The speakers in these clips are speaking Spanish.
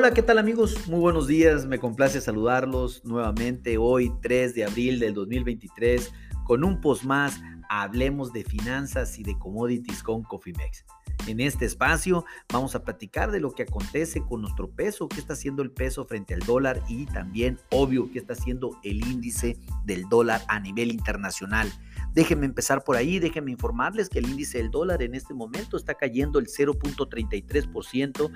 Hola, ¿qué tal amigos? Muy buenos días, me complace saludarlos nuevamente hoy 3 de abril del 2023 con un post más, hablemos de finanzas y de commodities con Cofimex. En este espacio vamos a platicar de lo que acontece con nuestro peso, qué está haciendo el peso frente al dólar y también, obvio, qué está haciendo el índice del dólar a nivel internacional. Déjenme empezar por ahí, déjenme informarles que el índice del dólar en este momento está cayendo el 0.33%,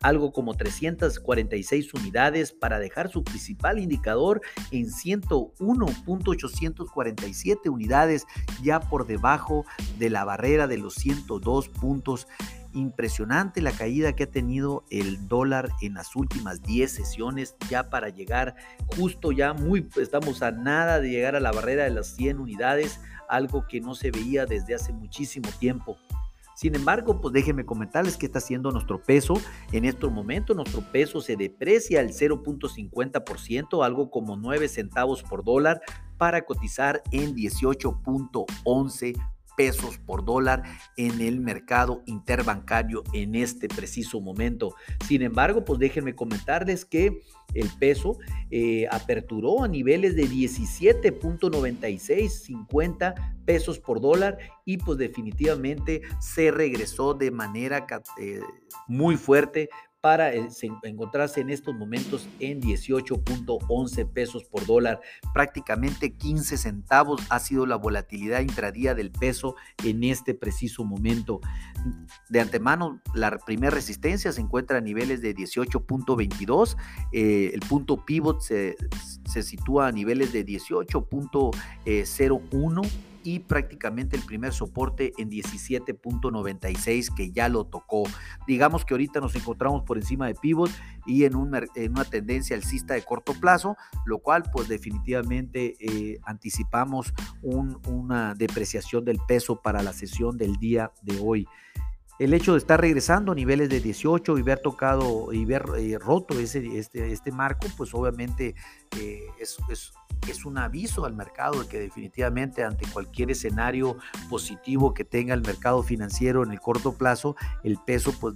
algo como 346 unidades para dejar su principal indicador en 101.847 unidades, ya por debajo de la barrera de los 102 puntos impresionante la caída que ha tenido el dólar en las últimas 10 sesiones ya para llegar justo ya muy estamos a nada de llegar a la barrera de las 100 unidades algo que no se veía desde hace muchísimo tiempo. Sin embargo, pues déjenme comentarles qué está haciendo nuestro peso. En estos momentos nuestro peso se deprecia al 0.50%, algo como 9 centavos por dólar, para cotizar en 18.11 pesos por dólar en el mercado interbancario en este preciso momento. Sin embargo, pues déjenme comentarles que el peso eh, aperturó a niveles de 17.9650 pesos por dólar y pues definitivamente se regresó de manera eh, muy fuerte para eh, encontrarse en estos momentos en 18.11 pesos por dólar. Prácticamente 15 centavos ha sido la volatilidad intradía del peso en este preciso momento. De antemano, la primera resistencia se encuentra a niveles de 18.22. Eh, el punto pivot se, se sitúa a niveles de 18.01 y prácticamente el primer soporte en 17.96 que ya lo tocó. Digamos que ahorita nos encontramos por encima de pivot y en, una tendencia alcista de corto plazo, lo cual pues definitivamente eh, anticipamos una depreciación del peso para la sesión del día de hoy el hecho de estar regresando a niveles de 18 y ver tocado y ver eh, roto ese, este, este marco, pues obviamente eh, es, es, un aviso al mercado de que definitivamente ante cualquier escenario positivo que tenga el mercado financiero en el corto plazo, el peso, pues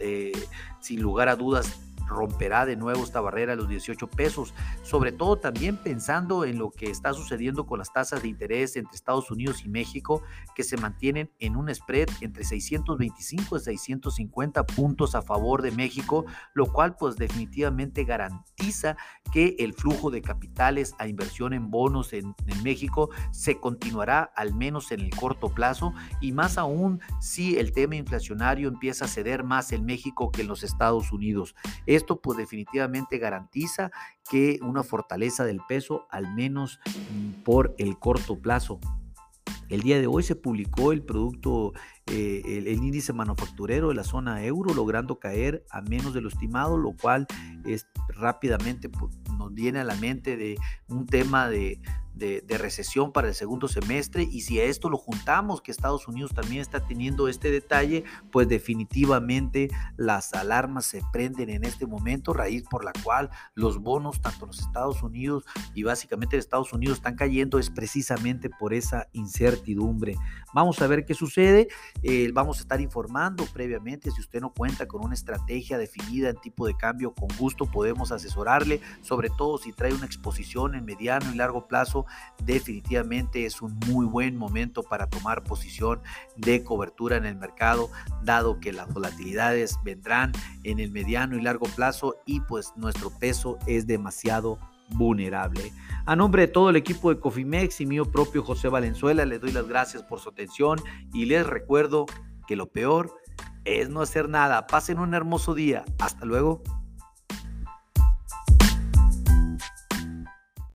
eh, sin lugar a dudas, romperá de nuevo esta barrera de los 18 pesos, sobre todo también pensando en lo que está sucediendo con las tasas de interés entre Estados Unidos y México, que se mantienen en un spread entre 625 y 650 puntos a favor de México, lo cual pues definitivamente garantiza que el flujo de capitales a inversión en bonos en, en México se continuará al menos en el corto plazo y más aún si el tema inflacionario empieza a ceder más en México que en los Estados Unidos. Esto pues definitivamente garantiza que una fortaleza del peso, al menos mm, por el corto plazo. El día de hoy se publicó el producto, eh, el, índice manufacturero de la zona euro, logrando caer a menos de lo estimado, lo cual es rápidamente pues, nos viene a la mente de un tema de, de, recesión para el segundo semestre y si a esto lo juntamos que Estados Unidos también está teniendo este detalle, pues definitivamente las alarmas se prenden en este momento, raíz por la cual los bonos tanto los Estados Unidos y básicamente en Estados Unidos están cayendo es precisamente por esa incertidumbre. Vamos a ver qué sucede, eh, vamos a estar informando previamente, si usted no cuenta con una estrategia definida en tipo de cambio, con gusto podemos asesorarle, sobre todo si trae una exposición en mediano y largo plazo definitivamente es un muy buen momento para tomar posición de cobertura en el mercado, dado que las volatilidades vendrán en el mediano y largo plazo y pues nuestro peso es demasiado vulnerable. A nombre de todo el equipo de Cofimex y mío propio José Valenzuela, les doy las gracias por su atención y les recuerdo que lo peor es no hacer nada. Pasen un hermoso día. Hasta luego.